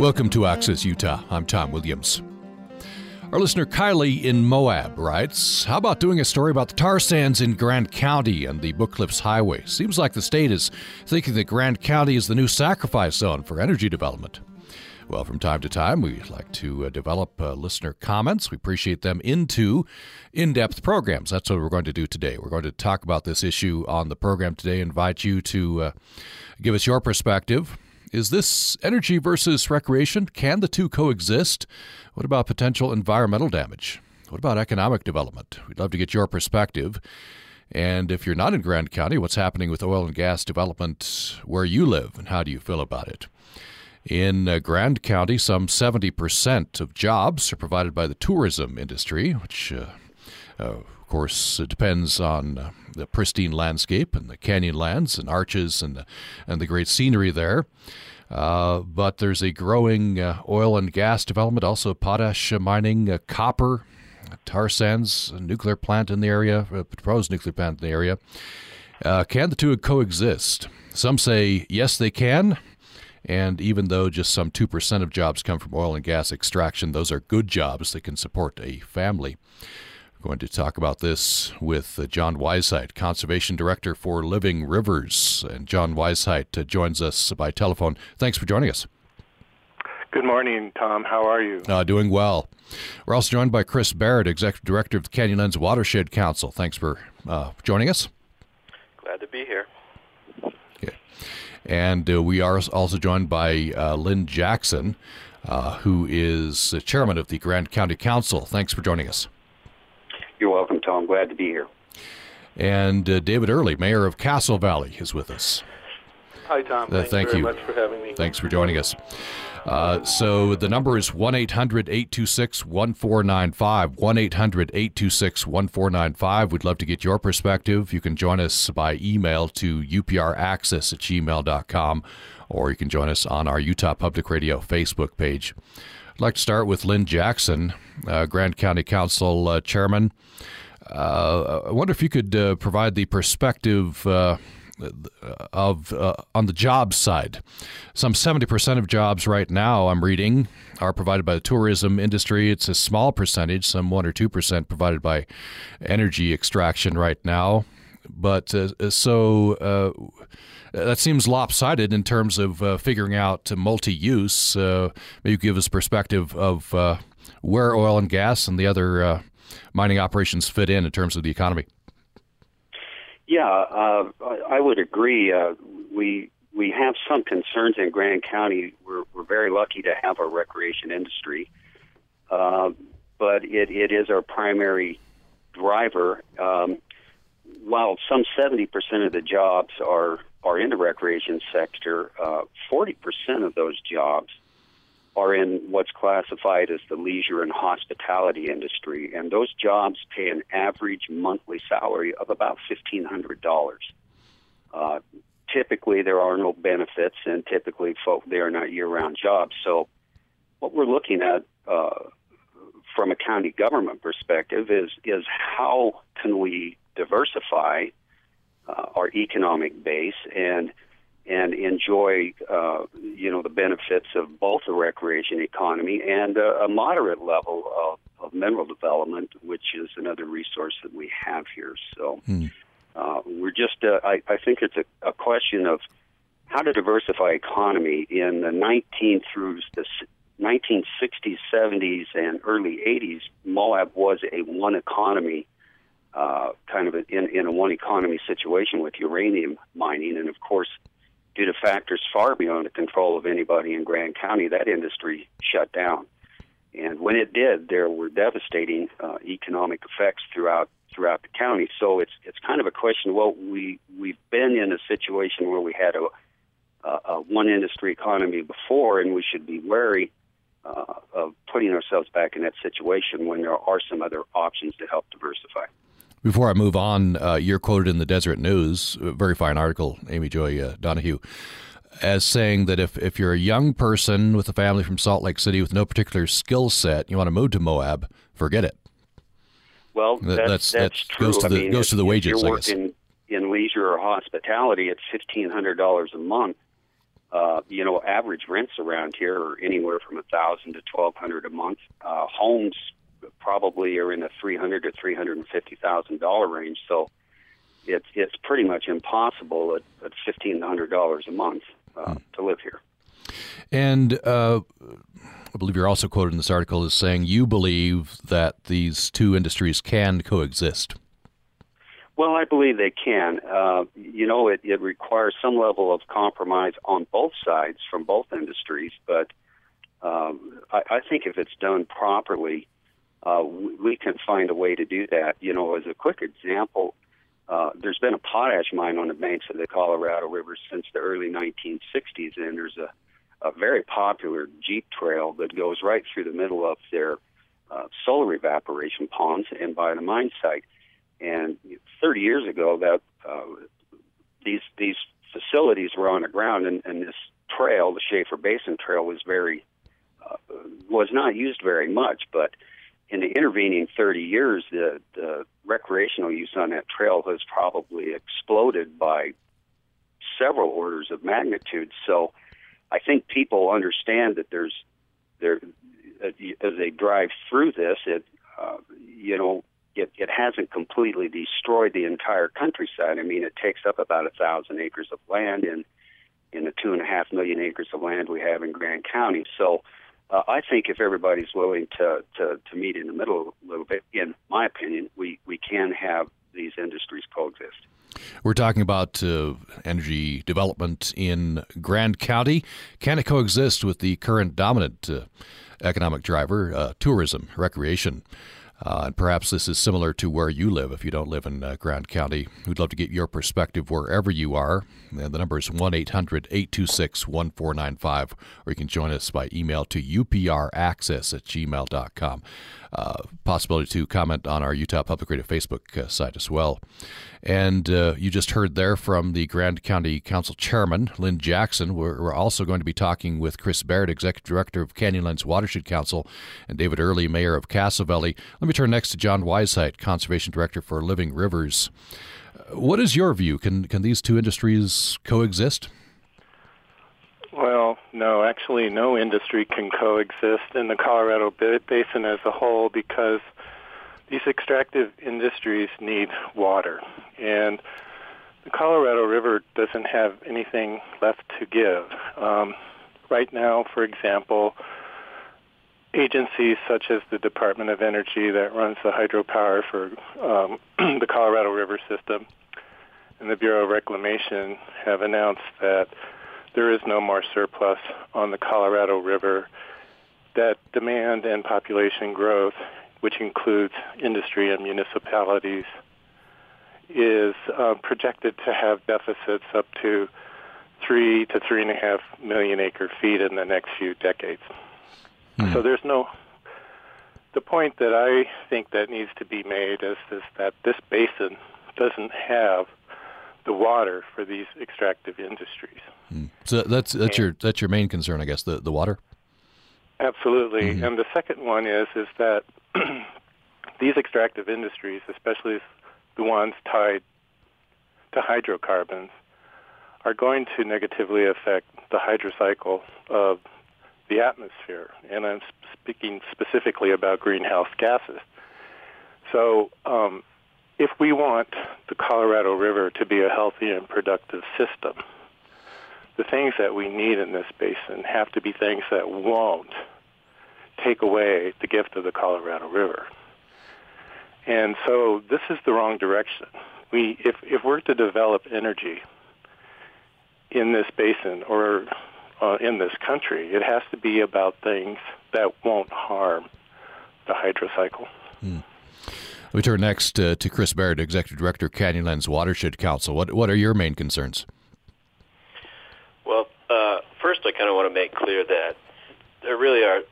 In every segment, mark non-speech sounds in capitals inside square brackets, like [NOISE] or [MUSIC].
Welcome to Access Utah. I'm Tom Williams. Our listener Kiley in Moab writes How about doing a story about the tar sands in Grand County and the Book Cliffs Highway? Seems like the state is thinking that Grand County is the new sacrifice zone for energy development. Well, from time to time, we like to uh, develop uh, listener comments. We appreciate them into in depth programs. That's what we're going to do today. We're going to talk about this issue on the program today, invite you to uh, give us your perspective is this energy versus recreation? Can the two coexist? What about potential environmental damage? What about economic development? We'd love to get your perspective. And if you're not in Grand County, what's happening with oil and gas development where you live and how do you feel about it? In uh, Grand County, some 70% of jobs are provided by the tourism industry, which, uh, uh, course, it depends on uh, the pristine landscape and the canyon lands and arches and the, and the great scenery there. Uh, but there's a growing uh, oil and gas development, also potash mining, uh, copper, tar sands, nuclear plant in the area, proposed nuclear plant in the area. Uh, can the two coexist? Some say yes, they can. And even though just some 2% of jobs come from oil and gas extraction, those are good jobs that can support a family going to talk about this with uh, John Weisheit, Conservation Director for Living Rivers. And John Weisheit uh, joins us by telephone. Thanks for joining us. Good morning, Tom. How are you? Uh, doing well. We're also joined by Chris Barrett, Executive Director of the Canyonlands Watershed Council. Thanks for uh, joining us. Glad to be here. Okay. And uh, we are also joined by uh, Lynn Jackson, who is chairman of the Grand County Council. Thanks for joining us. You're welcome, Tom. Glad to be here. And uh, David Early, Mayor of Castle Valley, is with us. Hi, Tom. Uh, thank you very much for having me. Thanks for joining us. Uh, so the number is 1 800 826 1495. 1 800 826 1495. We'd love to get your perspective. You can join us by email to upraccess at gmail.com or you can join us on our Utah Public Radio Facebook page. I'd like to start with Lynn Jackson, uh, Grand County Council uh, Chairman. Uh, I wonder if you could uh, provide the perspective uh, of uh, on the job side. Some 70% of jobs right now, I'm reading, are provided by the tourism industry. It's a small percentage, some 1 or 2% provided by energy extraction right now. But so that seems lopsided in terms of uh, figuring out multi-use. Uh, maybe give us perspective of uh, where oil and gas and the other uh, mining operations fit in in terms of the economy. Yeah, uh, I would agree. Uh, we we have some concerns in Grand County. We're we're very lucky to have our recreation industry, but it, it is our primary driver. Um, while some 70% of the jobs are are in the recreation sector, uh, 40% of those jobs are in what's classified as the leisure and hospitality industry, and those jobs pay an average monthly salary of about $1,500. Uh, typically, there are no benefits, and typically, folk they are not year-round jobs. So, what we're looking at uh, from a county government perspective is is how can we diversify uh, our economic base and and enjoy uh, you know the benefits of both the recreation economy and a, a moderate level of, of mineral development, which is another resource that we have here. So hmm. uh, we're just uh, I, I think it's a, a question of how to diversify economy in the 19 through the 1960s, 70s, and early 80s. Moab was a one economy uh, kind of in, in a one economy situation with uranium mining. And of course, due to factors far beyond the control of anybody in Grand County, that industry shut down. And when it did, there were devastating uh, economic effects throughout throughout the county. So it's it's kind of a question. Well, we we've been in a situation where we had a, a, a one industry economy before, and we should be wary uh, of putting ourselves back in that situation when there are some other options to help diversify. Before I move on, uh, you're quoted in the Deseret News, a very fine article, Amy Joi uh, Donahue, as saying that if, if you're a young person with a family from Salt Lake City with no particular skill set, you want to move to Moab, forget it. Well, that's, that's, that's true. Goes to the, I mean, goes to the wages, you're working in leisure or hospitality, it's $1,500 a month. Uh, you know, average rents around here are anywhere from a thousand to twelve hundred a month. Uh, homes probably are in the three hundred to three hundred and fifty thousand dollar range. So it's it's pretty much impossible at, at fifteen hundred dollars a month uh, hmm. to live here. And uh, I believe you're also quoted in this article as saying you believe that these two industries can coexist. Well, I believe they can. Uh, you know, it, it requires some level of compromise on both sides from both industries, but um, I, I think if it's done properly, uh, we, can find a way to do that. You know, as a quick example, uh, there's been a potash mine on the banks of the Colorado River since the early 1960s, and there's a, a very popular Jeep trail that goes right through the middle of their uh, solar evaporation ponds and by the mine site. And 30 years ago, that uh, these these facilities were on the ground, and, and this trail, the Shafer Basin Trail, was very uh, was not used very much, but in the intervening 30 years, the, the recreational use on that trail has probably exploded by several orders of magnitude. So I think people understand that there's there as they drive through this, it uh, you know it, it hasn't completely destroyed the entire countryside. I mean, it takes up about a thousand acres of land in in the two and a half million acres of land we have in Grand County. So uh, I think if everybody's willing to, to, to meet in the middle a little bit, in my opinion, we, we can have these industries coexist. We're talking about uh, energy development in Grand County. Can it coexist with the current dominant uh, economic driver, uh, tourism, recreation? Uh, and perhaps this is similar to where you live if you don't live in uh, Grand County. We'd love to get your perspective wherever you are. And the number is 1 800 826 1495, or you can join us by email to upraccess at gmail.com. Uh, possibility to comment on our Utah Public Radio Facebook uh, site as well. And uh, you just heard there from the Grand County Council Chairman, Lynn Jackson. We're, we're, also going to be talking with Chris Baird, Executive Director of Canyonlands Watershed Council, and David Early, Mayor of Castle Valley. Let me turn next to John Weisheit, Conservation Director for Living Rivers. What is your view? Can, can these two industries coexist? No, actually, no industry can coexist in the Colorado Basin as a whole because these extractive industries need water. And the Colorado River doesn't have anything left to give. Um, right now, for example, agencies such as the Department of Energy that runs the hydropower for um, [CLEARS THROAT] the Colorado River system and the Bureau of Reclamation have announced that there is no more surplus on the Colorado River, that demand and population growth, which includes industry and municipalities, is uh, projected to have deficits up to three to three and a half million acre feet in the next few decades. Hmm. So there's no. The point that I think that needs to be made is, is that this basin doesn't have the water for these extractive industries. Mm. So that's that's and, your that's your main concern, I guess, the the water. Absolutely, mm-hmm. and the second one is is that [CLEARS THROAT] these extractive industries, especially the ones tied to hydrocarbons, are going to negatively affect the hydrocycle of the atmosphere, and I'm speaking specifically about greenhouse gases. So um, if we want the Colorado River to be a healthy and productive system, the things that we need in this basin have to be things that won't take away the gift of the Colorado River. And so this is the wrong direction. We, if, if we're to develop energy in this basin or uh, in this country, it has to be about things that won't harm the hydrocycle. Hmm. We turn next uh, to Chris Barrett, Executive Director, Canyonlands Watershed Council. What what are your main concerns? Well, uh, first, I kind of want to make clear that there really are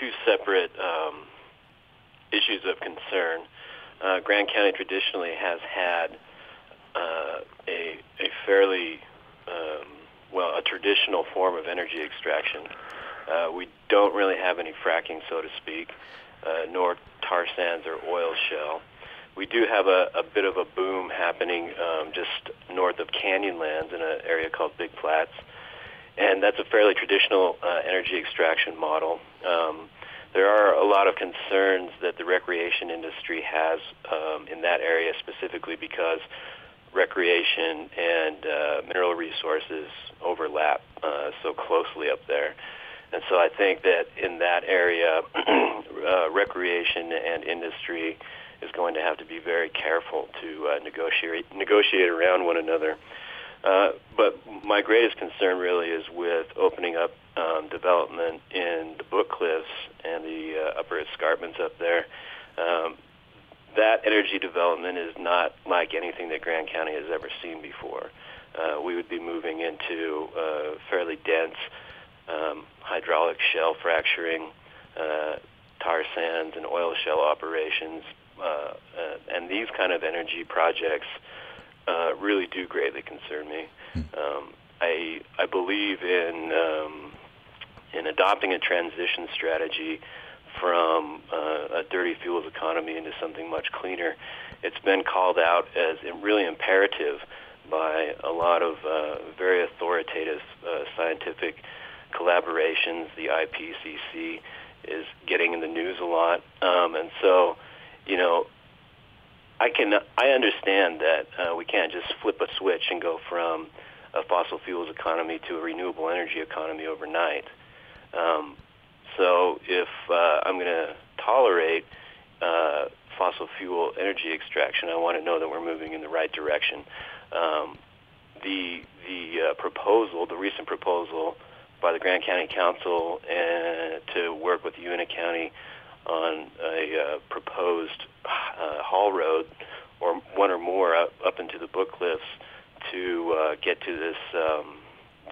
two separate um, issues of concern. Uh, Grand County traditionally has had uh, a a fairly um, well a traditional form of energy extraction. Uh, we don't really have any fracking, so to speak, uh, nor tar sands or oil shale. We do have a, a bit of a boom happening um, just north of Canyonlands in an area called Big Flats. and that's a fairly traditional uh, energy extraction model. Um, there are a lot of concerns that the recreation industry has um, in that area specifically because recreation and uh, mineral resources overlap uh, so closely up there. And so I think that in that area, [CLEARS THROAT] uh, recreation and industry is going to have to be very careful to uh, negotiate negotiate around one another. Uh, but my greatest concern really is with opening up um, development in the Book Cliffs and the uh, upper escarpments up there. Um, that energy development is not like anything that Grand County has ever seen before. Uh, we would be moving into uh, fairly dense um, hydraulic shale fracturing, uh, tar sands, and oil shale operations. Uh, uh, and these kind of energy projects uh, really do greatly concern me. Hmm. Um, I I believe in um, in adopting a transition strategy from uh, a dirty fuels economy into something much cleaner. It's been called out as really imperative by a lot of uh, very authoritative uh, scientific collaborations. The IPCC is getting in the news a lot, um, and so you know. I can I understand that uh, we can't just flip a switch and go from a fossil fuels economy to a renewable energy economy overnight. Um, so if uh, I'm going to tolerate uh, fossil fuel energy extraction, I want to know that we're moving in the right direction. Um, the the uh, proposal, the recent proposal by the Grand County Council and to work with Uintah County on a uh, proposed uh, haul road or one or more up, up into the Book Cliffs to uh, get to this um,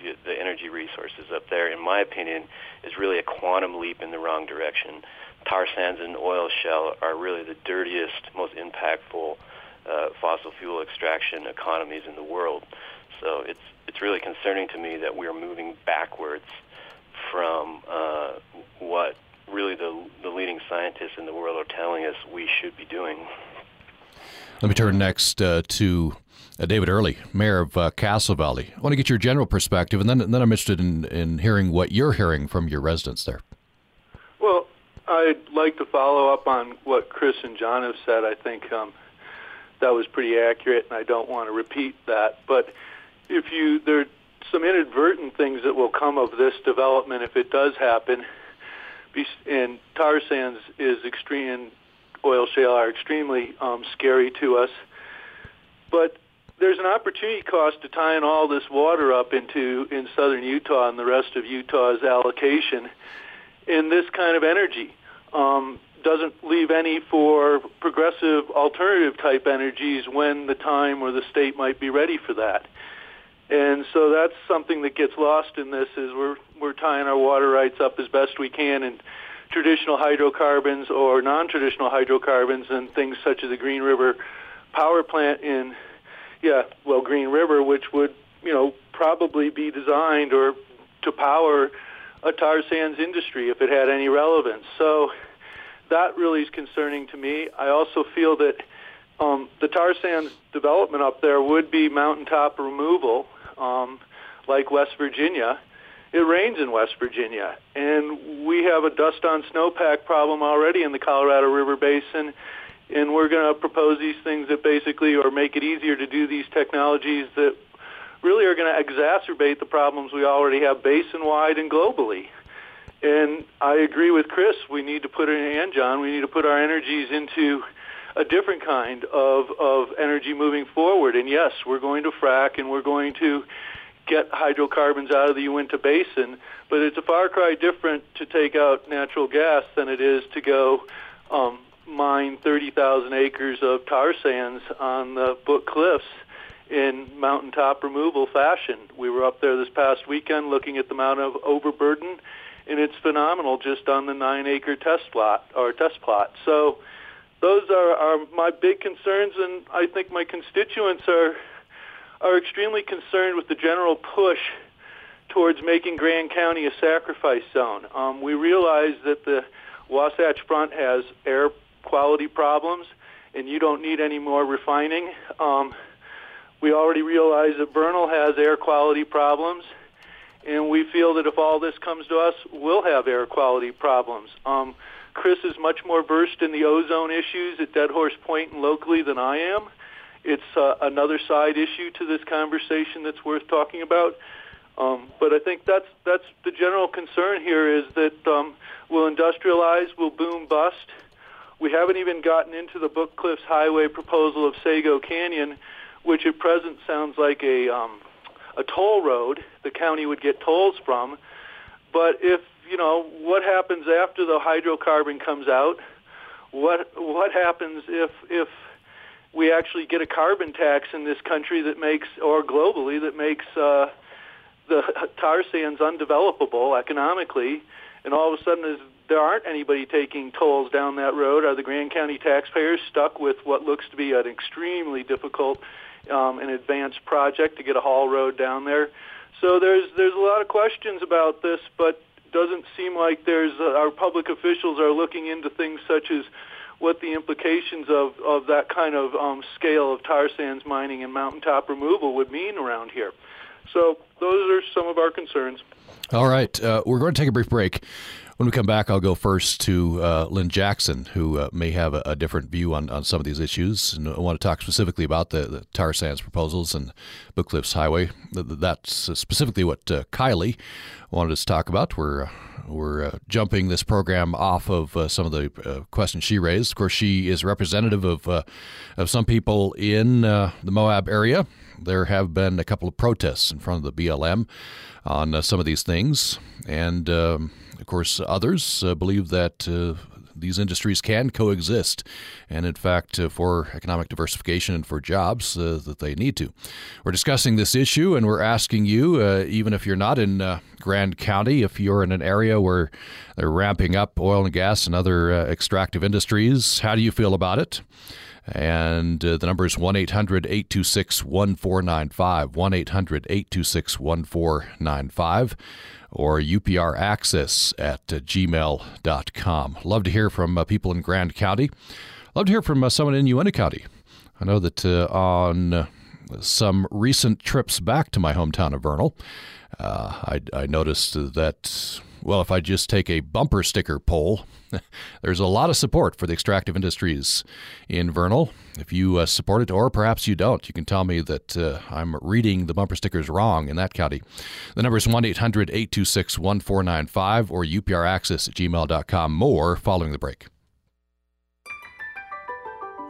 the, the energy resources up there, in my opinion, is really a quantum leap in the wrong direction. Tar sands and oil shale are really the dirtiest, most impactful uh, fossil fuel extraction economies in the world. So it's it's really concerning to me that we're moving backwards from uh, what really the the leading scientists in the world are telling us we should be doing. Let me turn next uh, to uh, David Early, Mayor of uh, Castle Valley. I want to get your general perspective, and then, and then I'm interested in, in hearing what you're hearing from your residents there. Well, I'd like to follow up on what Chris and John have said. I think um, that was pretty accurate, and I don't want to repeat that. But if you there are some inadvertent things that will come of this development if it does happen. And tar sands is extreme, oil shale are extremely um, scary to us. But there's an opportunity cost to tying all this water up into in southern Utah and the rest of Utah's allocation in this kind of energy. Um, doesn't leave any for progressive alternative type energies when the time or the state might be ready for that. And so that's something that gets lost in this is we're we're tying our water rights up as best we can in traditional hydrocarbons or non-traditional hydrocarbons and things such as the Green River power plant in yeah, well, Green River, which would, you know, probably be designed or to power a tar sands industry if it had any relevance. So that really is concerning to me. I also feel that um, the tar sands development up there would be mountaintop removal, um, like West Virginia. It rains in West Virginia, and we have a dust on snowpack problem already in the Colorado River Basin and we're going to propose these things that basically or make it easier to do these technologies that really are going to exacerbate the problems we already have basin-wide and globally. And I agree with Chris. We need to put it in, John. We need to put our energies into a different kind of of energy moving forward. And yes, we're going to frack and we're going to get hydrocarbons out of the Uinta Basin. But it's a far cry different to take out natural gas than it is to go um, mine 30,000 acres of tar sands on the Book Cliffs in mountaintop removal fashion. We were up there this past weekend looking at the amount of overburden, and it's phenomenal just on the nine-acre test plot or test plot. So those are, are my big concerns, and I think my constituents are are extremely concerned with the general push towards making Grand County a sacrifice zone. Um, we realize that the Wasatch Front has air quality problems, and you don't need any more refining. Um, we already realize that Vernal has air quality problems, and we feel that if all this comes to us, we'll have air quality problems. Um, Chris is much more versed in the ozone issues at Dead Horse Point and locally than I am. It's uh, another side issue to this conversation that's worth talking about. Um, but I think that's that's the general concern here is that um, we'll industrialize, we'll boom bust. We haven't even gotten into the Book Cliffs Highway proposal of Sego Canyon, which at present sounds like a um, a toll road the county would get tolls from. But if you know what happens after the hydrocarbon comes out, what what happens if if we actually get a carbon tax in this country that makes or globally that makes uh, the tar sands undevelopable economically, and all of a sudden there aren't anybody taking tolls down that road. Are the Grand County taxpayers stuck with what looks to be an extremely difficult um, and advanced project to get a haul road down there? So there's there's a lot of questions about this, but doesn't seem like there's uh, our public officials are looking into things such as what the implications of, of that kind of um, scale of tar sands mining and mountaintop removal would mean around here. So those are some of our concerns. All right, uh, we're going to take a brief break. When we come back, I'll go first to uh, Lynn Jackson, who uh, may have a, a, different view on, on some of these issues. And I want to talk specifically about the, the tar sands proposals and Book Cliffs Highway. That's specifically what uh, Kiley wanted us to talk about. We're, uh, we're uh, jumping this program off of uh, some of the questions she raised. Of course, she is representative of, of some people in the Moab area. There have been a couple of protests in front of the BLM on some of these things. And um, of course, others uh, believe that uh, these industries can coexist, and in fact, uh, for economic diversification and for jobs, uh, that they need to. We're discussing this issue, and we're asking you, uh, even if you're not in uh, Grand County, if you're in an area where they're ramping up oil and gas and other extractive industries, how do you feel about it? And uh, the number is 1 800 826 1495. 1 800 826 1495 or upraccess at uh, gmail.com. Love to hear from uh, people in Grand County. Love to hear from uh, someone in Uintah County. I know that on some recent trips back to my hometown of Vernal, I, I noticed that well, if I just take a bumper sticker poll, [LAUGHS] there's a lot of support for the extractive industries in Vernal. If you uh, support it, or perhaps you don't, you can tell me that uh, I'm reading the bumper stickers wrong in that county. The number is 1 800 826 1495 or upraccess at gmail.com. More following the break.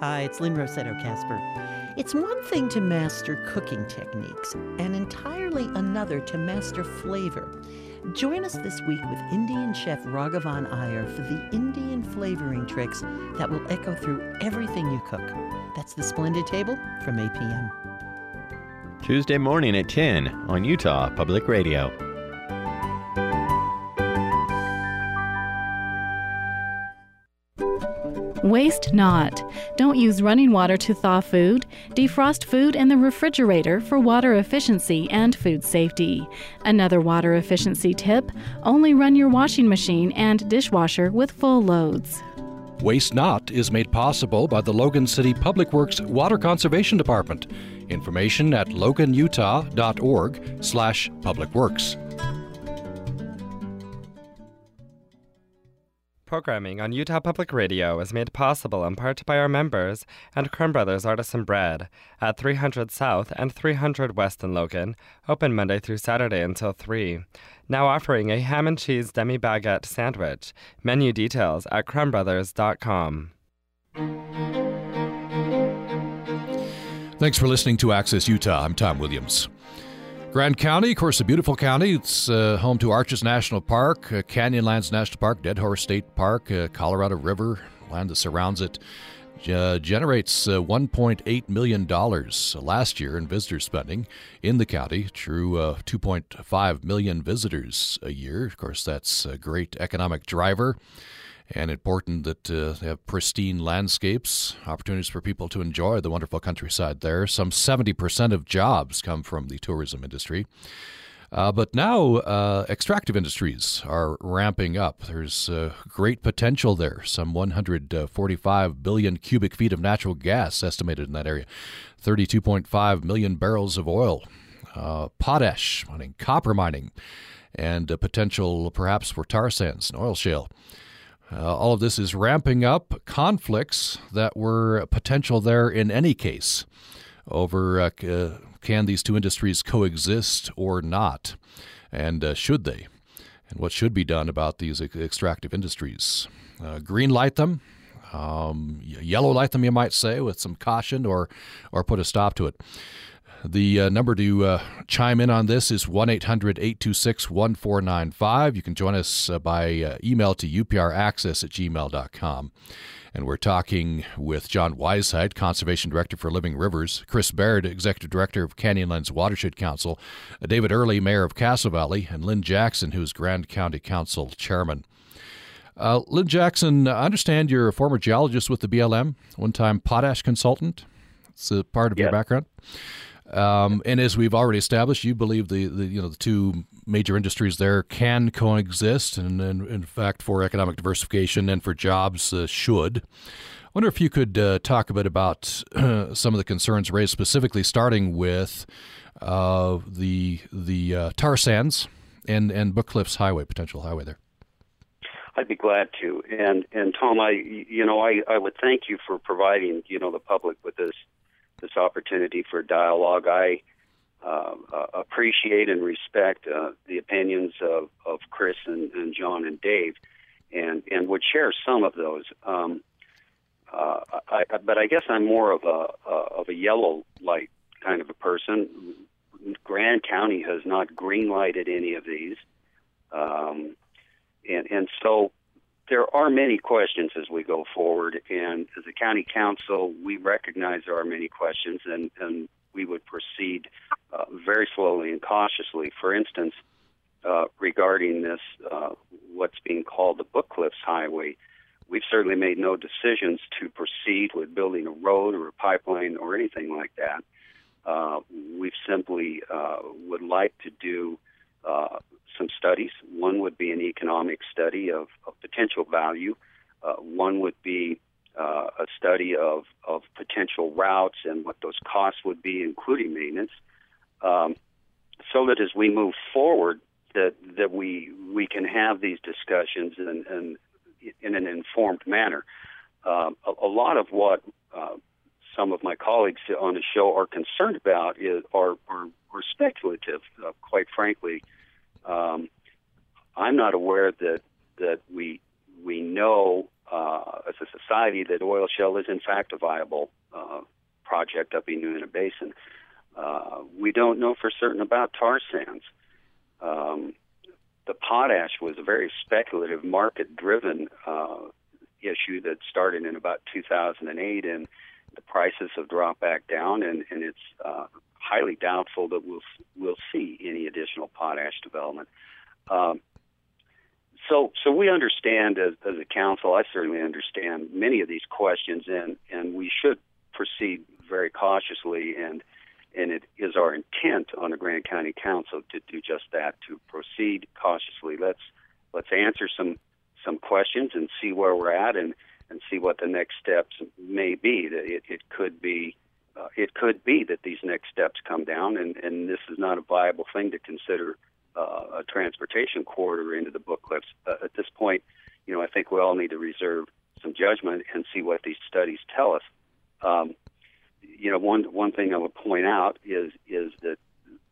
Hi, it's Lynn Rossetto Kasper. It's one thing to master cooking techniques, and entirely another to master flavor. Join us this week with Indian chef Raghavan Iyer for the Indian flavoring tricks that will echo through everything you cook. That's the Splendid Table from 8 p.m. Tuesday morning at 10 on Utah Public Radio. Waste not. Don't use running water to thaw food. Defrost food in the refrigerator for water efficiency and food safety. Another water efficiency tip only run your washing machine and dishwasher with full loads. Waste Not is made possible by the Logan City Public Works Water Conservation Department. Information at loganutah.org slash publicworks. Programming on Utah Public Radio is made possible in part by our members and Crumb Brothers Artisan Bread at 300 South and 300 West in Logan, open Monday through Saturday until 3. Now offering a ham and cheese demi baguette sandwich. Menu details at crumbbrothers.com. Thanks for listening to Access Utah. I'm Tom Williams. Grand County, of course, a beautiful county. It's uh, home to Arches National Park, uh, Canyonlands National Park, Dead Horse State Park, uh, Colorado River, land that surrounds it. Uh, generates uh, $1.8 million last year in visitor spending in the county, through uh, 2.5 million visitors a year. Of course, that's a great economic driver and important that uh, they have pristine landscapes, opportunities for people to enjoy the wonderful countryside there. Some 70% of jobs come from the tourism industry. Uh, but now, uh, extractive industries are ramping up. There's uh, great potential there. Some 145 billion cubic feet of natural gas estimated in that area, 32.5 million barrels of oil uh, potash mining, copper mining, and potential perhaps for tar sands and oil shale. Uh, all of this is ramping up conflicts that were potential there in any case over uh, uh, can these two industries coexist or not, and uh, should they, and what should be done about these extractive industries. Uh, green light them, um, yellow light them, you might say, with some caution, or or put a stop to it. The uh, number to uh, chime in on this is 1 800 826 1495. You can join us uh, by uh, email to upraccess at gmail.com. And we're talking with John Weisheit, Conservation Director for Living Rivers, Chris Baird, Executive Director of Canyonlands Watershed Council, uh, David Early, Mayor of Castle Valley, and Lynn Jackson, who's Grand County Council Chairman. Uh, Lynn Jackson, I understand you're a former geologist with the BLM, one time potash consultant. It's a part of yes. your background. Um, and as we've already established, you believe the, the you know the two major industries there can coexist, and, and in fact, for economic diversification and for jobs, uh, should. I wonder if you could uh, talk a bit about uh, [CLEARS THROAT] some of the concerns raised, specifically starting with uh, the the uh, tar sands and and Book Cliffs Highway, potential highway there. I'd be glad to. And and Tom, I you know I, I would thank you for providing you know the public with this this opportunity for dialogue. I uh, appreciate and respect uh, the opinions of, of Chris and, and, John and Dave, and and would share some of those. Um, uh, I, but I guess I'm more of a of a yellow light kind of a person. Grand County has not green lighted any of these, um, and and so there are many questions as we go forward, and as a county council, we recognize there are many questions, and, and we would proceed uh, very slowly and cautiously. For instance, uh, regarding this, uh, what's being called the Book Cliffs Highway, we've certainly made no decisions to proceed with building a road or a pipeline or anything like that. Uh, we simply uh, would like to do uh, some studies. One would be an economic study of, of potential value. Uh, one would be uh, a study of, of potential routes and what those costs would be, including maintenance, um, so that as we move forward, that that we we can have these discussions in, in, in an informed manner. Um, a, a, lot of what uh, some of my colleagues on the show are concerned about is are, are, are speculative, uh, quite frankly. Um, I'm not aware that that we we know uh, as a society that oil shale is in fact a viable uh, project up in the Uinta Basin. Uh, we don't know for certain about tar sands. Um, the potash was a very speculative, market-driven uh, issue that started in about 2008, and the prices have dropped back down, and, and it's uh, highly doubtful that we'll we'll see any additional potash development. Um, so, so we understand as, as a council. I certainly understand many of these questions, and and we should proceed very cautiously. And and it is our intent on the Grand County Council to do just that, to proceed cautiously. Let's let's answer some some questions and see where we're at, and and see what the next steps may be. It, it could be uh, it could be that these next steps come down, and, and this is not a viable thing to consider uh, a transportation corridor into the Book Cliffs. Uh, at this point, you know, I think we all need to reserve some judgment and see what these studies tell us. Um, you know, one one thing I would point out is is that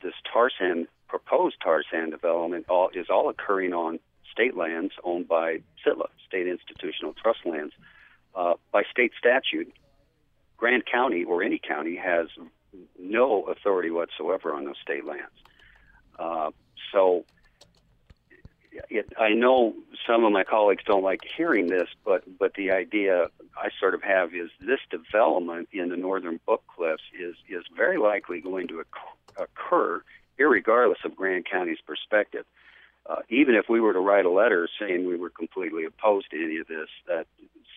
this tar sand proposed tar sand development all, is all occurring on state lands owned by SITLA, State Institutional Trust Lands. Uh, by state statute, Grand County or any county has no authority whatsoever on those state lands. Uh, so it, I know some of my colleagues don't like hearing this, but but the idea I sort of have is this development in the northern Book Cliffs is is very likely going to occur, regardless of Grand County's perspective. Uh, even if we were to write a letter saying we were completely opposed to any of this, that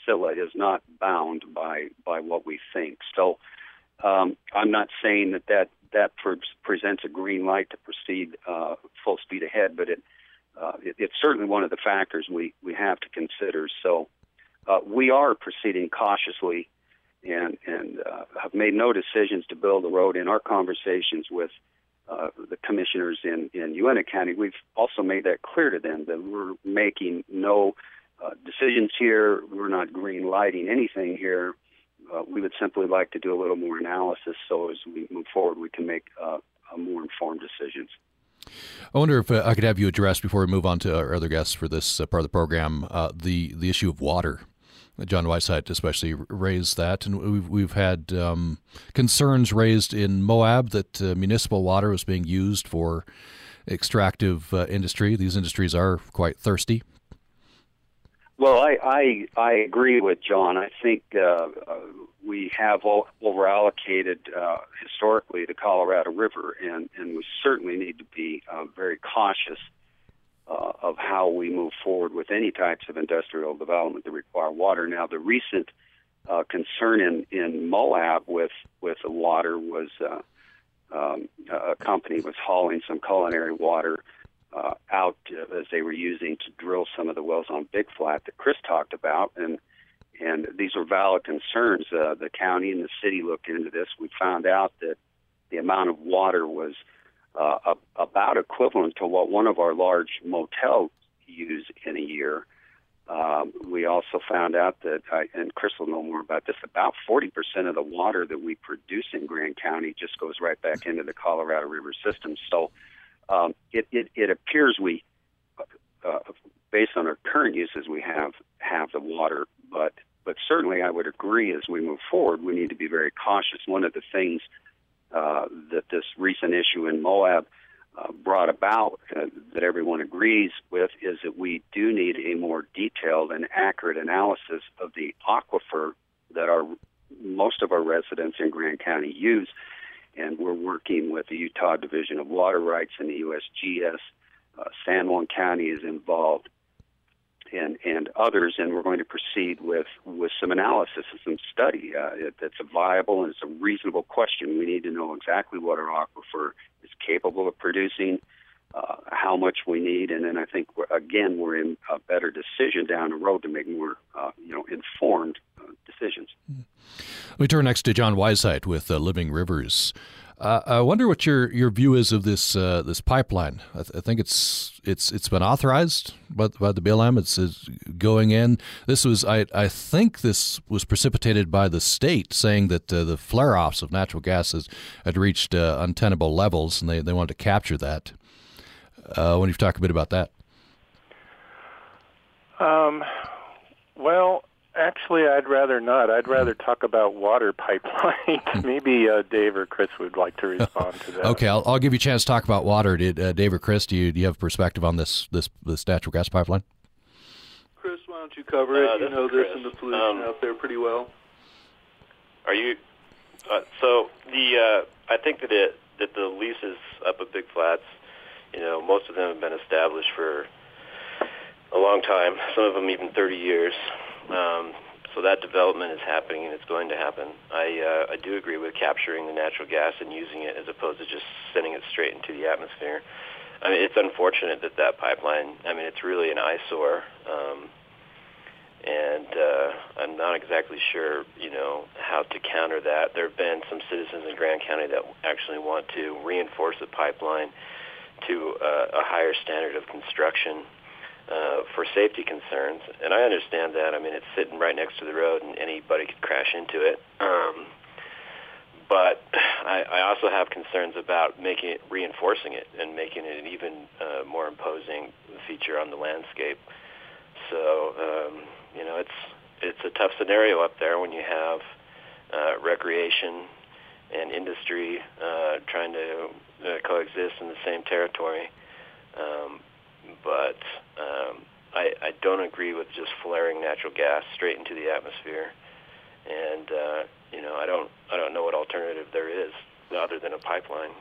SITLA is not bound by by what we think. So um, I'm not saying that that that pre- presents a green light to proceed uh, full speed ahead, but it, uh, it, it's certainly one of the factors we we have to consider. So uh, we are proceeding cautiously, and and uh, have made no decisions to build a road. In our conversations with uh, the commissioners in, in Uintah County, we've also made that clear to them that we're making no uh, decisions here. We're not green lighting anything here. Uh, we would simply like to do a little more analysis so as we move forward, we can make uh, more informed decisions. I wonder if uh, I could have you address before we move on to our other guests for this uh, part of the program the the issue of water. John Weisheit especially raised that, and we've we've had um, concerns raised in Moab that uh, municipal water was being used for extractive uh, industry. These industries are quite thirsty. Well, I I, I agree with John. I think uh, we have over allocated uh, historically the Colorado River, and, and we certainly need to be uh, very cautious uh, of how we move forward with any types of industrial development that require water. Now, the recent uh, concern in, in Moab with with the water was uh, um, a company was hauling some culinary water uh, out as they were using to drill some of the wells on Big Flat that Chris talked about, and and these are valid concerns. Uh, the county and the city looked into this. We found out that the amount of water was uh, about equivalent to what one of our large motels use in a year. Um, we also found out that, I, and Chris will know more about this, about 40% of the water that we produce in Grand County just goes right back into the Colorado River system. So um, it, it, it appears we, uh, based on our current uses, we have have the water but but certainly I would agree as we move forward, we need to be very cautious. One of the things uh, that this recent issue in Moab uh, brought about uh, that everyone agrees with is that we do need a more detailed and accurate analysis of the aquifer that our most of our residents in Grand County use. And we're working with the Utah Division of Water Rights and the USGS. Uh, San Juan County is involved and, and others, and we're going to proceed with, with some analysis and some study. Uh, it, it's a viable and it's a reasonable question. We need to know exactly what our aquifer is capable of producing, uh, how much we need, and then I think we're, again we're in a better decision down the road to make more uh, you know informed uh, decisions. We turn next to John Weisheit with uh, Living Rivers. Uh, I wonder what your, your view is of this uh, this pipeline. I, th- I, think it's it's it's been authorized by, by the BLM. It's, it's, going in. This was I I think this was precipitated by the state saying that uh, the flare offs of natural gases had reached uh, untenable levels, and they, they wanted to capture that. Uh, when you talk a bit about that. Um, well, Actually, I'd rather not. I'd rather talk about water pipelines. [LAUGHS] Maybe uh, Dave or Chris would like to respond to that. okay, I'll, I'll, give you a chance to talk about water. Did uh, Dave or Chris, do you, do you have a perspective on this this this natural gas pipeline? Chris, why don't you cover it? Uh, you know this and the pollution um, out there pretty well. Are you? Uh, so the uh, I think that it that the leases up at Big Flats, you know, most of them have been established for a long time. Some of them even 30 years. Um, so that development is happening and it's going to happen. I uh, I do agree with capturing the natural gas and using it as opposed to just sending it straight into the atmosphere. I mean, it's unfortunate that that pipeline. I mean, it's really an eyesore, um, and uh, I'm not exactly sure, you know, how to counter that. There have been some citizens in Grand County that actually want to reinforce the pipeline to uh, a higher standard of construction uh, for safety concerns, and I understand that. I mean, it's sitting right next to the road, and anybody could crash into it. Um, but I, I also have concerns about making it, reinforcing it, and making it an even uh, more imposing feature on the landscape. So, um, you know, it's it's a tough scenario up there when you have uh, recreation and industry uh, trying to uh, coexist in the same territory. Um, but um, I, I don't agree with just flaring natural gas straight into the atmosphere. And uh, you know, I don't I don't know what alternative there is other than a pipeline.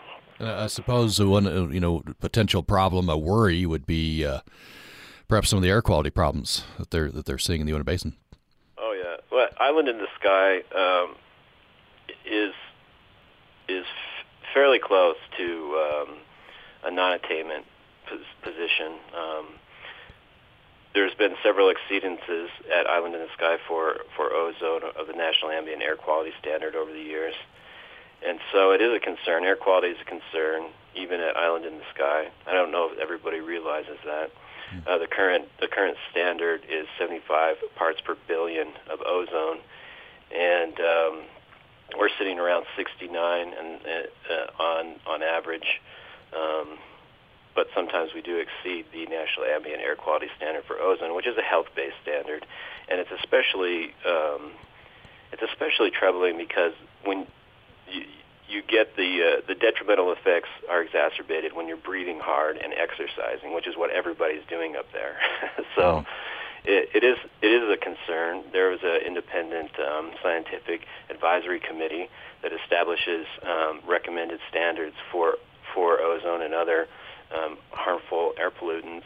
Uh, I suppose one uh, you know potential problem, a worry would be uh, perhaps some of the air quality problems that they're that they're seeing in the Uinta Basin. Oh yeah, well, Island in the Sky um, is is fairly close to um, a non-attainment position. Um, there's been several exceedances at Island in the Sky for, for ozone of the National Ambient Air Quality Standard over the years. and so it is a concern. Air quality is a concern, even at Island in the Sky. I don't know if everybody realizes that. Hmm. Uh, the current the current standard is 75 parts per billion of ozone, and um, we're sitting around 69 and uh, on on average. Um, but sometimes we do exceed the National Ambient Air Quality Standard for ozone, which is a health-based standard, and it's especially um, it's especially troubling because when you, you get the uh, the detrimental effects are exacerbated when you're breathing hard and exercising, which is what everybody's doing up there. [LAUGHS] so. Mm. It, it is it is a concern. There was an independent um, scientific advisory committee that establishes um, recommended standards for for ozone and other um, harmful air pollutants,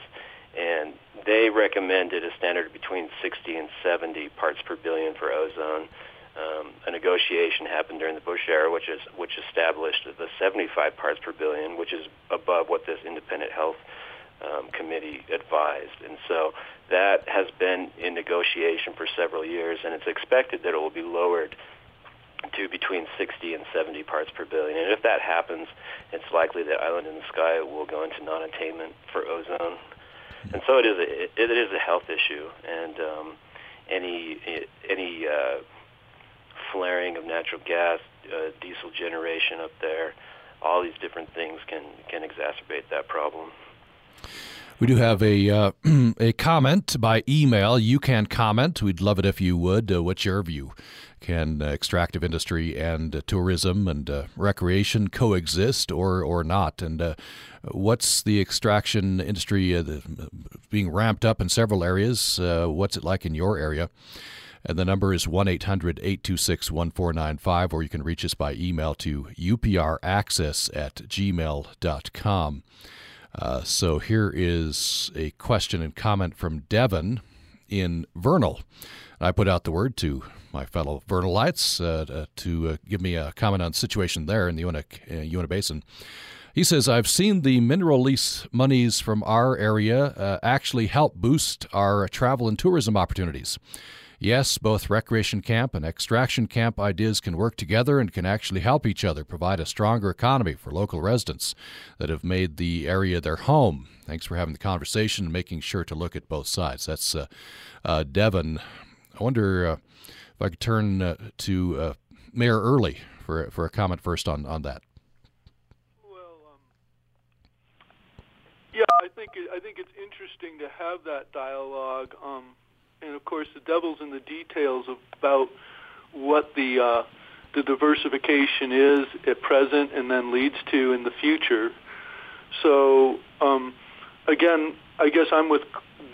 and they recommended a standard between 60 and 70 parts per billion for ozone. Um, a negotiation happened during the Bush era, which is which established the 75 parts per billion, which is above what this independent health um, committee advised. And so that has been in negotiation for several years, and it's expected that it will be lowered to between 60 and 70 parts per billion. And if that happens, it's likely that Island in the Sky will go into non-attainment for ozone. And so it is a, it, it is a health issue, and um, any any uh, flaring of natural gas, uh, diesel generation up there, all these different things can can exacerbate that problem. We do have a uh, [CLEARS THROAT] a comment by email. You can comment. We'd love it if you would. Uh, what's your view? Can uh, extractive industry and uh, tourism and uh, recreation coexist or or not? And uh, what's the extraction industry being ramped up in several areas? what's it like in your area? And the number is 1 800 826 1495, or you can reach us by email to upraccess at gmail.com. Uh, so here is a question and comment from Devon in Vernal. I put out the word to my fellow Vernalites uh, to uh, give me a comment on situation there in the Uinta, uh, Basin. He says, I've seen the mineral lease monies from our area uh, actually help boost our travel and tourism opportunities. Yes, both recreation camp and extraction camp ideas can work together and can actually help each other provide a stronger economy for local residents that have made the area their home. Thanks for having the conversation and making sure to look at both sides. That's uh, uh, Devon. I wonder uh, if I could turn uh, to uh, Mayor Early for for a comment first on, on that. Well, um, yeah, I think I think it's interesting to have that dialogue. Um, and of course the devil's in the details about what the uh, the diversification is at present and then leads to in the future. So um, again, I guess I'm with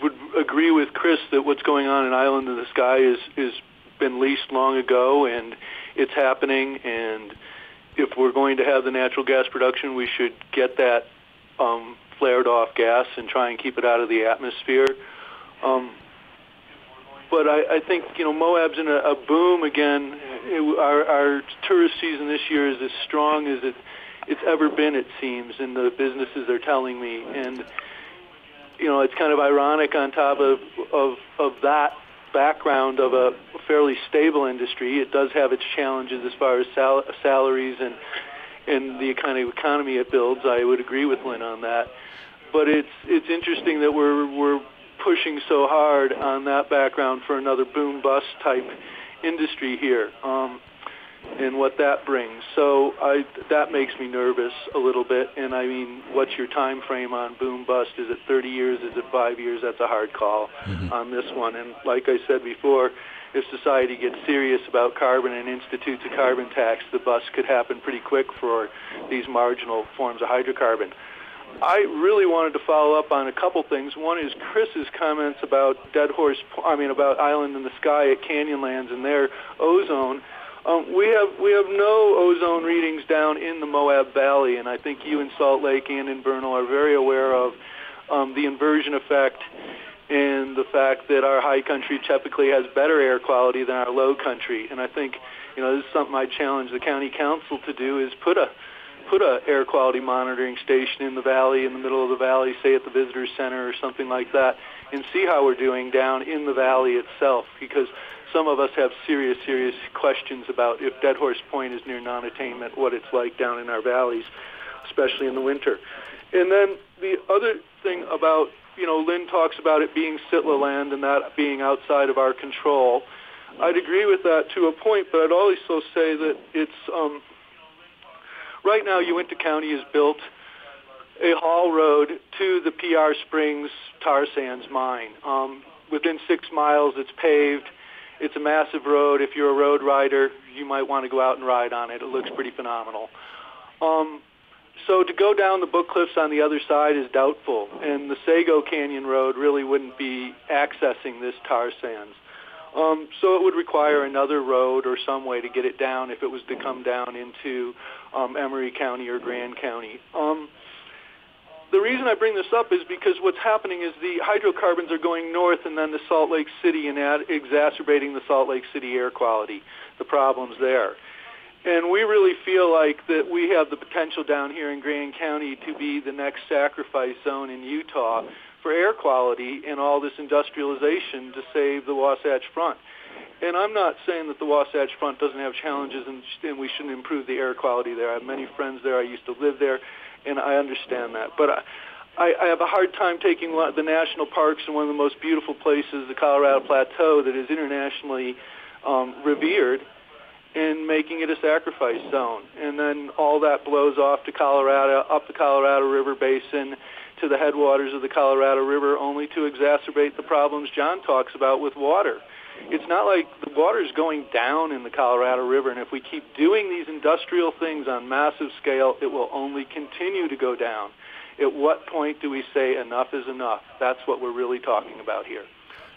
would agree with Chris that what's going on in Island in the Sky is is been leased long ago and it's happening and if we're going to have the natural gas production we should get that um, flared off gas and try and keep it out of the atmosphere. Um, but I, I think you know Moab's in a, a boom again. It, our, our tourist season this year is as strong as it it's ever been. It seems, and the businesses are telling me, and you know it's kind of ironic on top of of of that background of a fairly stable industry. It does have its challenges as far as sal- salaries and and the kind of economy it builds. I would agree with Lynn on that. But it's it's interesting that we're we're pushing so hard on that background for another boom bust type industry here. Um, and what that brings. So I that makes me nervous a little bit. And I mean, what's your time frame on boom bust? Is it 30 years? Is it five years? That's a hard call mm-hmm. on this one. And like I said before, if society gets serious about carbon and institutes a carbon tax, the bust could happen pretty quick for these marginal forms of hydrocarbon. I really wanted to follow up on a couple things. One is Chris's comments about Dead Horse, I mean about Island in the Sky at Canyonlands and their ozone. Um, we have we have no ozone readings down in the Moab Valley, and I think you in Salt Lake and in Vernal are very aware of um, the inversion effect and the fact that our high country typically has better air quality than our low country. And I think you know this is something I challenge the county council to do is put a put a air quality monitoring station in the valley, in the middle of the valley, say at the visitor center or something like that, and see how we're doing down in the valley itself. Because some of us have serious, serious questions about if Dead Horse Point is near non-attainment, what it's like down in our valleys, especially in the winter. And then the other thing about, you know, Lynn talks about it being SITLA land and that being outside of our control. I'd agree with that to a point, but I'd also say that it's um, right now Uintah County has built a haul road to the PR Springs tar sands mine. Um, within six miles, it's paved. It's a massive road. If you're a road rider, you might want to go out and ride on it. It looks pretty phenomenal. Um, so to go down the Book Cliffs on the other side is doubtful, and the Sego Canyon Road really wouldn't be accessing this tar sands. Um, so it would require another road or some way to get it down if it was to come down into um, Emery County or Grand County. Um, the reason I bring this up is because what's happening is the hydrocarbons are going north and then to Salt Lake City and ad- exacerbating the Salt Lake City air quality, the problems there. And we really feel like that we have the potential down here in Grand County to be the next sacrifice zone in Utah for air quality and all this industrialization to save the Wasatch Front. And I'm not saying that the Wasatch Front doesn't have challenges and, and we shouldn't improve the air quality there. I have many friends there. I used to live there, and I understand that. But I, I have a hard time taking the national parks and one of the most beautiful places, the Colorado Plateau, that is internationally um, revered, and making it a sacrifice zone. And then all that blows off to Colorado, up the Colorado River Basin to the headwaters of the Colorado River, only to exacerbate the problems John talks about with water. It's not like the water is going down in the Colorado River, and if we keep doing these industrial things on massive scale, it will only continue to go down. At what point do we say enough is enough? That's what we're really talking about here.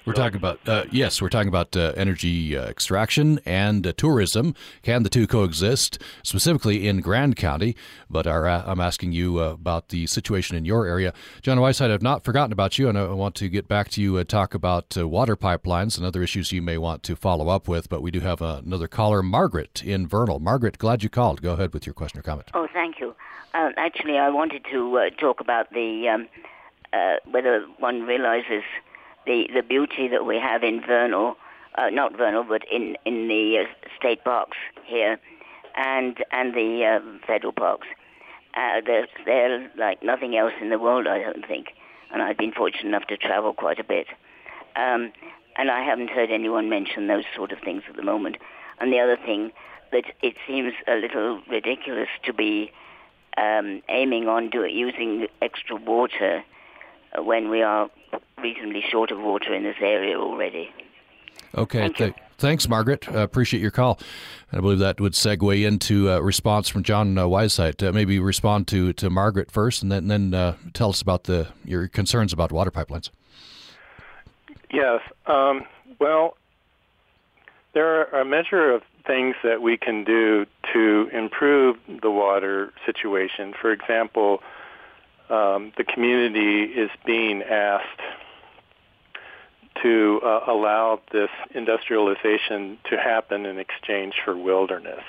We're talking about uh, yes, we're talking about uh, energy uh, extraction and uh, tourism. Can the two coexist? Specifically in Grand County, but our, uh, I'm asking you uh, about the situation in your area. John Weisheit, I've not forgotten about you, and I want to get back to you and talk about water pipelines and other issues you may want to follow up with. But we do have another caller, Margaret in Vernal. Margaret, glad you called. Go ahead with your question or comment. Oh, thank you. actually, I wanted to talk about the um, whether one realizes the, the beauty that we have in Vernal, uh, not Vernal, but in, in the uh, state parks here and, and the um, federal parks. Uh, they're, they're like nothing else in the world, I don't think. And I've been fortunate enough to travel quite a bit. Um, and I haven't heard anyone mention those sort of things at the moment. And the other thing, that it seems a little ridiculous to be um, aiming on do, using extra water when we are reasonably short of water in this area already. Okay. Thank th- thanks, Margaret. Uh, appreciate your call. I believe that would segue into a response from John uh, Weisheit. Uh, maybe respond to, to Margaret first, and then then uh, tell us about the your concerns about water pipelines. Yes. Um, well, there are a measure of things that we can do to improve the water situation. For example, um, the community is being asked to uh, allow this industrialization to happen in exchange for wilderness.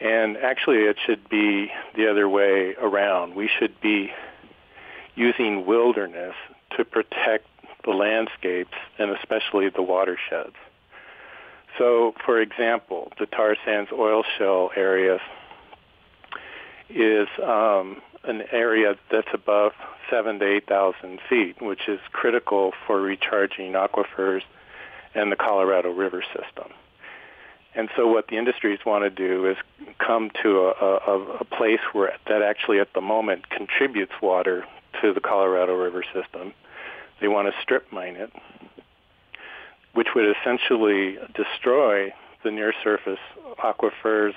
And actually, it should be the other way around. We should be using wilderness to protect the landscapes and especially the watersheds. So, for example, the tar sands oil shale area is um, an area that's above seven to eight thousand feet, which is critical for recharging aquifers and the Colorado River system. And so, what the industries want to do is come to a, a, a place where that actually, at the moment, contributes water to the Colorado River system. They want to strip mine it, which would essentially destroy the near surface aquifers,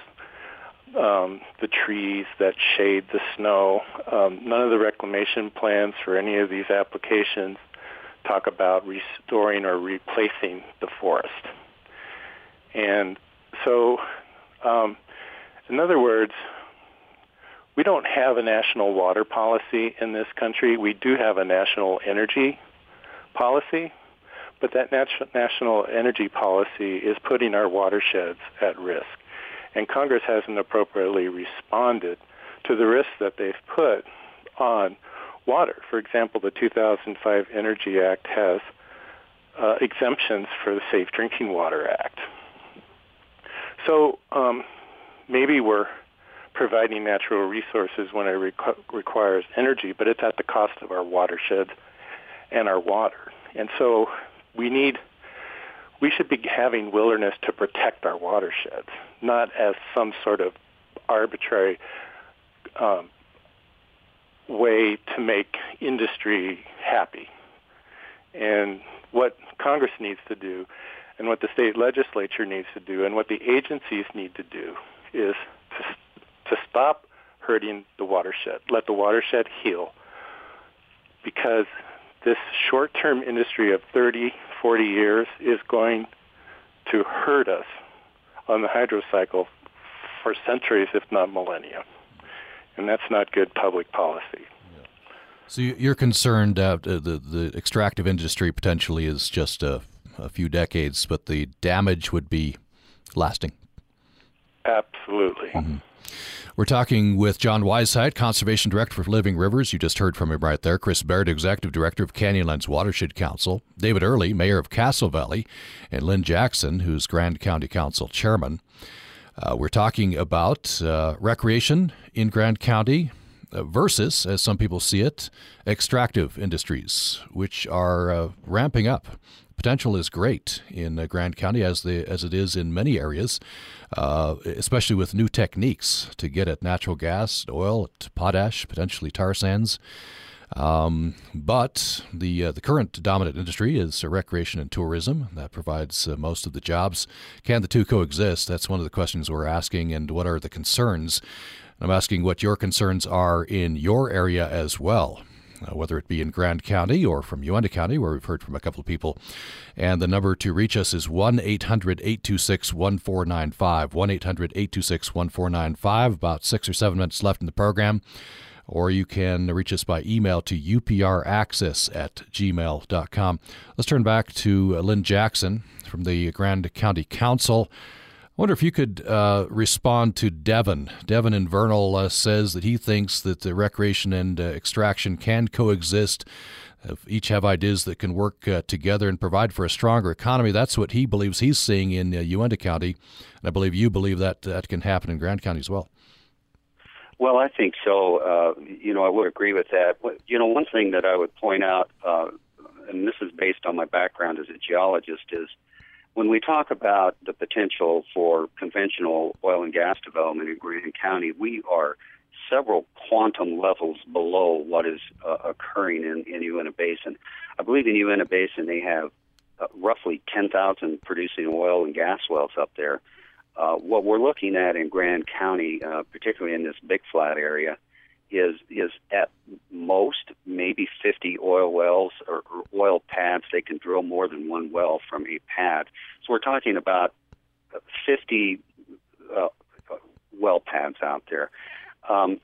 um, the trees that shade the snow. Um, none of the reclamation plans for any of these applications talk about restoring or replacing the forest. And so, um, in other words, we don't have a national water policy in this country. We do have a national energy policy, but that nat- national energy policy is putting our watersheds at risk and Congress hasn't appropriately responded to the risks that they've put on water. For example, the 2005 Energy Act has uh, exemptions for the Safe Drinking Water Act. So um, maybe we're providing natural resources when it requ- requires energy, but it's at the cost of our watersheds and our water. And so we need, we should be having wilderness to protect our watersheds, not as some sort of arbitrary um, way to make industry happy. And what Congress needs to do, and what the state legislature needs to do, and what the agencies need to do is to, to stop hurting the watershed. Let the watershed heal. Because this short-term industry of 30, 40 years is going to hurt us on the hydro cycle for centuries, if not millennia. And that's not good public policy. So you're concerned uh, the the extractive industry potentially is just a, a few decades, but the damage would be lasting. Absolutely. Mm-hmm. We're talking with John Weisheit, Conservation Director for Living Rivers. You just heard from him right there. Chris Baird, Executive Director of Canyonlands Watershed Council. David Early, Mayor of Castle Valley. And Lynn Jackson, who's Grand County Council Chairman. Uh, we're talking about uh, recreation in Grand County uh, versus, as some people see it, extractive industries, which are uh, ramping up potential is great in uh, Grand County as the as it is in many areas, uh, especially with new techniques to get at natural gas, oil, potash, potentially tar sands. Um, but the uh, the current dominant industry is recreation and tourism that provides uh, most of the jobs. Can the two coexist? That's one of the questions we're asking, and what are the concerns? I'm asking what your concerns are in your area as well uh, Uh, whether it be in Grand County or from Uintah County, where we've heard from a couple of people. And the number to reach us is 1 800 826 1495. 1 800 826 1495. About six or seven minutes left in the program. Or you can reach us by email to upraccess at gmail.com. Let's turn back to uh, Lynn Jackson from the Grand County Council. Wonder if you could uh, respond to Devin. Devin in Vernal uh, says that he thinks that the recreation and uh, extraction can coexist. each have ideas that can work uh, together and provide for a stronger economy. That's what he believes he's seeing in uh, Uintah County, and I believe you believe that that can happen in Grand County as well. Well, I think so. Uh, you know, I would agree with that. You know, one thing that I would point out, and this is based on my background as a geologist, is when we talk about the potential for conventional oil and gas development in Grand County, we are several quantum levels below what is uh, occurring in, in Uintah Basin. I believe in Uintah Basin they have uh, roughly 10,000 producing oil and gas wells up there. Uh, what we're looking at in Grand County, uh, particularly in this Big Flat area, is is at most maybe 50 oil wells or, or oil pads. They can drill more than one well from a pad. So we're talking about 50 uh, well pads out there. Um,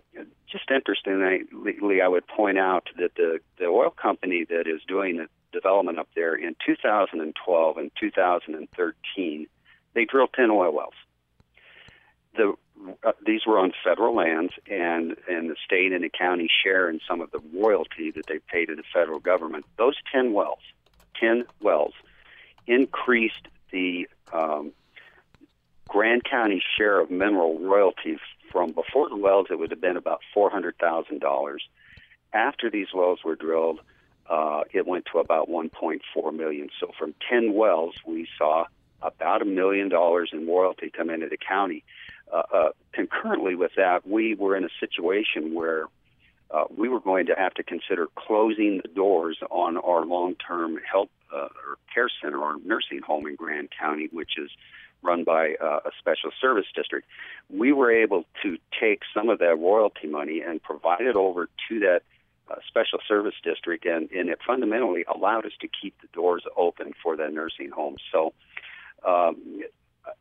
just interestingly, I would point out that the, the oil company that is doing the development up there in 2012 and 2013, they drilled 10 oil wells. The uh, these were on federal lands, and and the state and the county share in some of the royalty that they pay to the federal government. Those ten wells, ten wells, increased the um, Grand County share of mineral royalties from before the wells. It would have been about four hundred thousand dollars. After these wells were drilled, uh, it went to about one point four million. So from ten wells, we saw about a million dollars in royalty come into the county uh, uh, concurrently with that, we were in a situation where uh, we were going to have to consider closing the doors on our long-term health uh, or care center or nursing home in Grand County, which is run by uh, a special service district. We were able to take some of that royalty money and provide it over to that uh, special service district, and, and it fundamentally allowed us to keep the doors open for that nursing home. So um,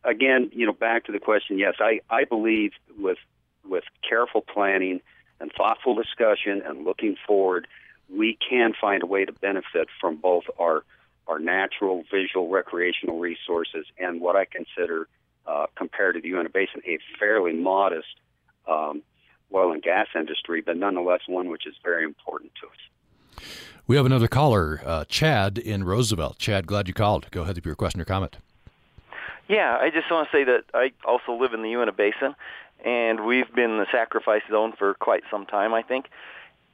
again, you know, back to the question. Yes, I, I believe with with careful planning and thoughtful discussion and looking forward, we can find a way to benefit from both our our natural, visual, recreational resources and what I consider, uh, compared to the Uintah Basin, a fairly modest um, oil and gas industry, but nonetheless one which is very important to us. We have another caller, uh, Chad in Roosevelt. Chad, glad you called. Go ahead with your question or comment. Yeah, I just want to say that I also live in the Uinta Basin, and we've been in the sacrifice zone for quite some time, I think.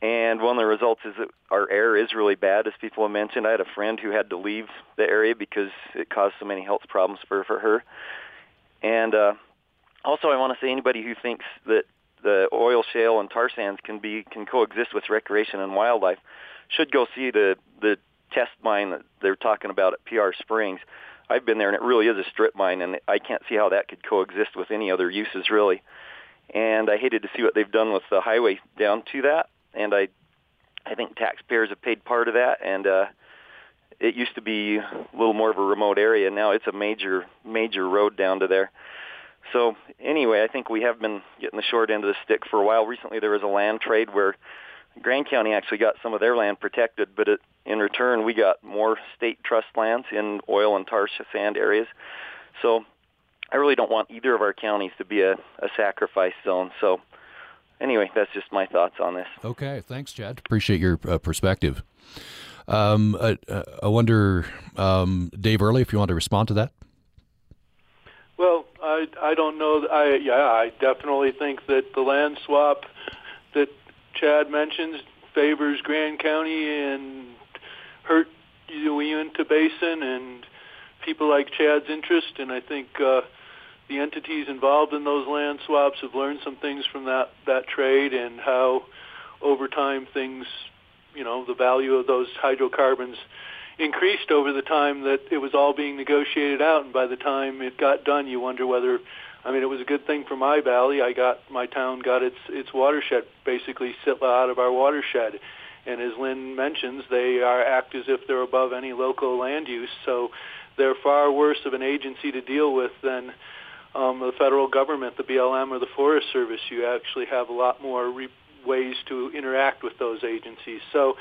And one of the results is that our air is really bad, as people have mentioned. I had a friend who had to leave the area because it caused so many health problems for, for her. And uh, also, I want to say anybody who thinks that the oil shale and tar sands can be can coexist with recreation and wildlife should go see the the test mine that they're talking about at PR Springs. I've been there, and it really is a strip mine, and I can't see how that could coexist with any other uses, really. And I hated to see what they've done with the highway down to that, and I, I think taxpayers have paid part of that, and uh, it used to be a little more of a remote area. Now it's a major, major road down to there. So anyway, I think we have been getting the short end of the stick for a while. Recently, there was a land trade where Grand County actually got some of their land protected, but it, in return, we got more state trust lands in oil and tar sand areas. So I really don't want either of our counties to be a, a sacrifice zone. So anyway, that's just my thoughts on this. Okay, thanks, Chad. Appreciate your uh, perspective. Um, I, I, wonder, um, Dave Early, if you want to respond to that. Well, I I don't know. I yeah, I definitely think that the land swap that Chad mentions favors Grand County and hurt the Uinta Basin and people like Chad's interest. And I think uh, the entities involved in those land swaps have learned some things from that that trade and how over time things, you know, the value of those hydrocarbons increased over the time that it was all being negotiated out. And by the time it got done, you wonder whether I mean, it was a good thing for my valley. I got my town got its its watershed basically sit out of our watershed, and as Lynn mentions, they are act as if they're above any local land use. So they're far worse of an agency to deal with than um, the federal government, the BLM, or the Forest Service. You actually have a lot more re- ways to interact with those agencies. So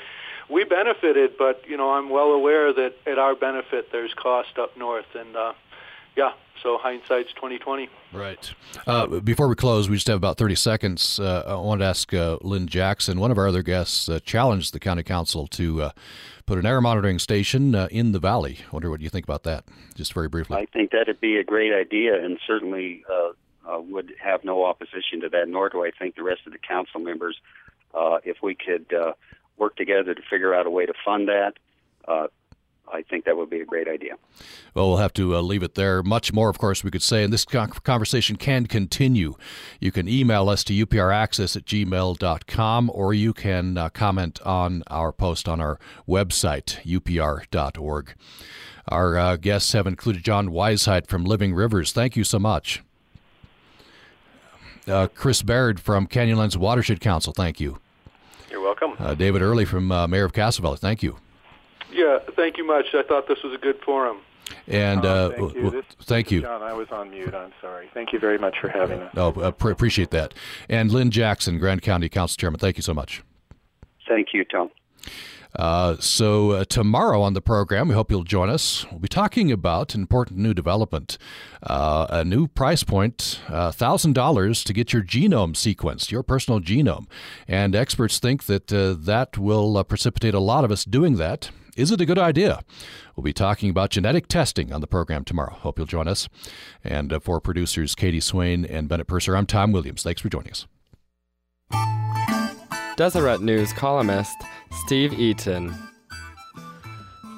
we benefited, but you know I'm well aware that at our benefit there's cost up north, and uh, yeah, so hindsight's twenty twenty. Right. Uh, before we close, we just have about thirty seconds. Uh, I want to ask uh, Lynn Jackson. One of our other guests uh, challenged the county council to uh, put an air monitoring station uh, in the valley. I wonder what you think about that. Just very briefly. I think that'd be a great idea, and certainly would have no opposition to that. Nor do I think the rest of the council members. if we could work together to figure out a way to fund that. I think that would be a great idea. Well, we'll have to uh, leave it there. Much more, of course, we could say, and this conversation can continue. You can email us to upraccess at gmail.com, or you can uh, comment on our post on our website, upr.org. Our uh, guests have included John Weisheit from Living Rivers. Thank you so much. Uh, Chris Baird from Canyonlands Watershed Council. Thank you. You're welcome. Uh, David Early from uh, Mayor of Castle Thank you. Yeah, thank you much. I thought this was a good forum. And uh, thank you. W- this, thank you. John, I was on mute. I'm sorry. Thank you very much for having us. Oh, uh, appreciate that. And Lynn Jackson, Grand County Council Chairman, thank you so much. Thank you, Tom. Uh, so, uh, tomorrow on the program, we hope you'll join us. We'll be talking about an important new development uh, a new price point $1,000 to get your genome sequenced, your personal genome. And experts think that uh, that will uh, precipitate a lot of us doing that. Is it a good idea? We'll be talking about genetic testing on the program tomorrow. Hope you'll join us. And uh, for producers Katie Swain and Bennett Purser, I'm Tom Williams. Thanks for joining us. Deseret News columnist Steve Eaton.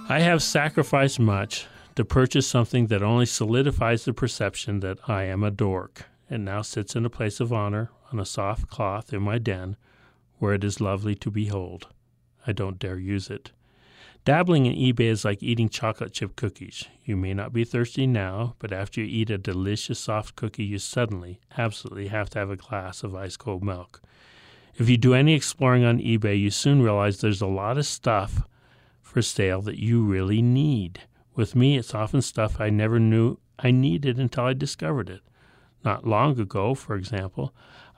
I have sacrificed much to purchase something that only solidifies the perception that I am a dork and now sits in a place of honor on a soft cloth in my den where it is lovely to behold. I don't dare use it. Dabbling in eBay is like eating chocolate chip cookies. You may not be thirsty now, but after you eat a delicious soft cookie, you suddenly, absolutely have to have a glass of ice cold milk. If you do any exploring on eBay, you soon realize there's a lot of stuff for sale that you really need. With me, it's often stuff I never knew I needed until I discovered it. Not long ago, for example,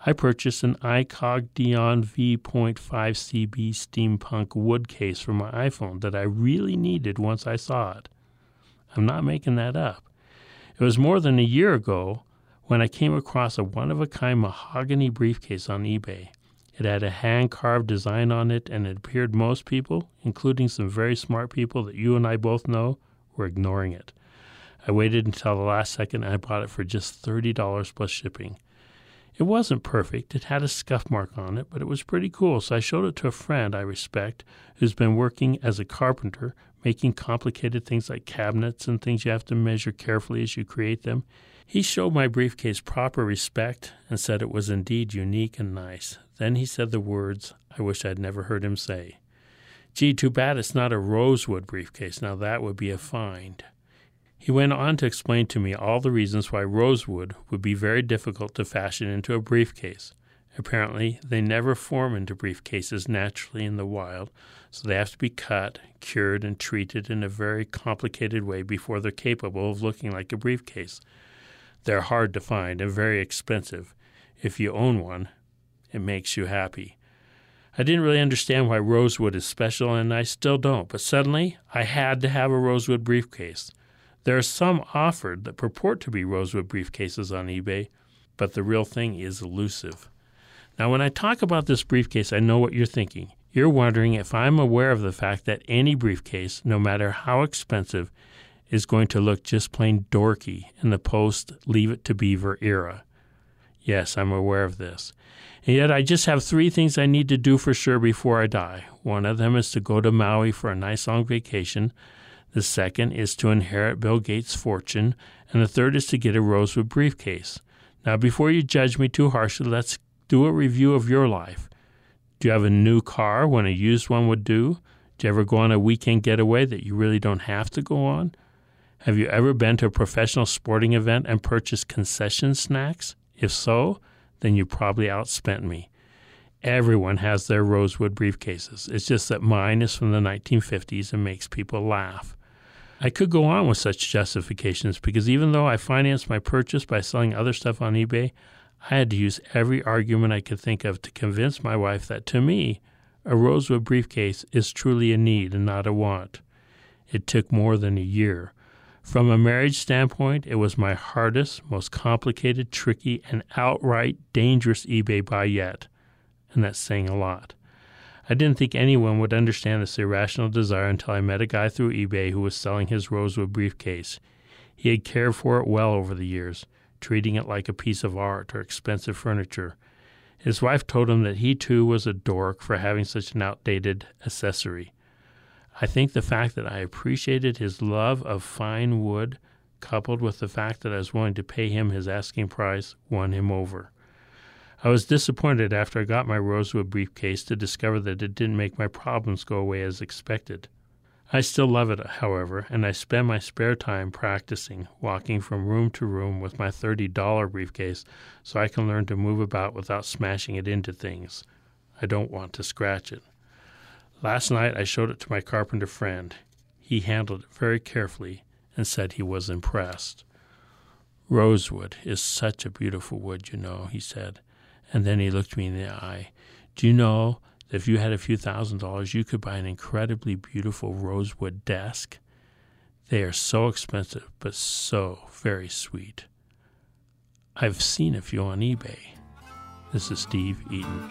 I purchased an iCog Dion V.5 CB steampunk wood case for my iPhone that I really needed once I saw it. I'm not making that up. It was more than a year ago when I came across a one of a kind mahogany briefcase on eBay. It had a hand carved design on it, and it appeared most people, including some very smart people that you and I both know, were ignoring it. I waited until the last second and I bought it for just $30 plus shipping. It wasn't perfect, it had a scuff mark on it, but it was pretty cool, so I showed it to a friend I respect who's been working as a carpenter, making complicated things like cabinets and things you have to measure carefully as you create them. He showed my briefcase proper respect and said it was indeed unique and nice. Then he said the words I wish I'd never heard him say. Gee, too bad it's not a rosewood briefcase. Now that would be a find. He went on to explain to me all the reasons why rosewood would be very difficult to fashion into a briefcase. Apparently, they never form into briefcases naturally in the wild, so they have to be cut, cured, and treated in a very complicated way before they're capable of looking like a briefcase. They're hard to find and very expensive. If you own one, it makes you happy. I didn't really understand why rosewood is special, and I still don't, but suddenly I had to have a rosewood briefcase. There are some offered that purport to be rosewood briefcases on eBay, but the real thing is elusive. Now, when I talk about this briefcase, I know what you're thinking. You're wondering if I'm aware of the fact that any briefcase, no matter how expensive, is going to look just plain dorky in the post Leave It to Beaver era. Yes, I'm aware of this. And yet, I just have three things I need to do for sure before I die. One of them is to go to Maui for a nice long vacation. The second is to inherit Bill Gates' fortune, and the third is to get a rosewood briefcase. Now, before you judge me too harshly, let's do a review of your life. Do you have a new car when a used one would do? Do you ever go on a weekend getaway that you really don't have to go on? Have you ever been to a professional sporting event and purchased concession snacks? If so, then you probably outspent me. Everyone has their rosewood briefcases. It's just that mine is from the 1950s and makes people laugh. I could go on with such justifications because even though I financed my purchase by selling other stuff on eBay, I had to use every argument I could think of to convince my wife that to me, a rosewood briefcase is truly a need and not a want. It took more than a year. From a marriage standpoint, it was my hardest, most complicated, tricky, and outright dangerous eBay buy yet. And that's saying a lot. I didn't think anyone would understand this irrational desire until I met a guy through eBay who was selling his rosewood briefcase. He had cared for it well over the years, treating it like a piece of art or expensive furniture. His wife told him that he too was a dork for having such an outdated accessory. I think the fact that I appreciated his love of fine wood, coupled with the fact that I was willing to pay him his asking price, won him over. I was disappointed after I got my rosewood briefcase to discover that it didn't make my problems go away as expected. I still love it, however, and I spend my spare time practicing, walking from room to room with my $30 briefcase so I can learn to move about without smashing it into things. I don't want to scratch it. Last night I showed it to my carpenter friend. He handled it very carefully and said he was impressed. Rosewood is such a beautiful wood, you know, he said. And then he looked me in the eye. Do you know that if you had a few thousand dollars, you could buy an incredibly beautiful rosewood desk? They are so expensive, but so very sweet. I've seen a few on eBay. This is Steve Eaton.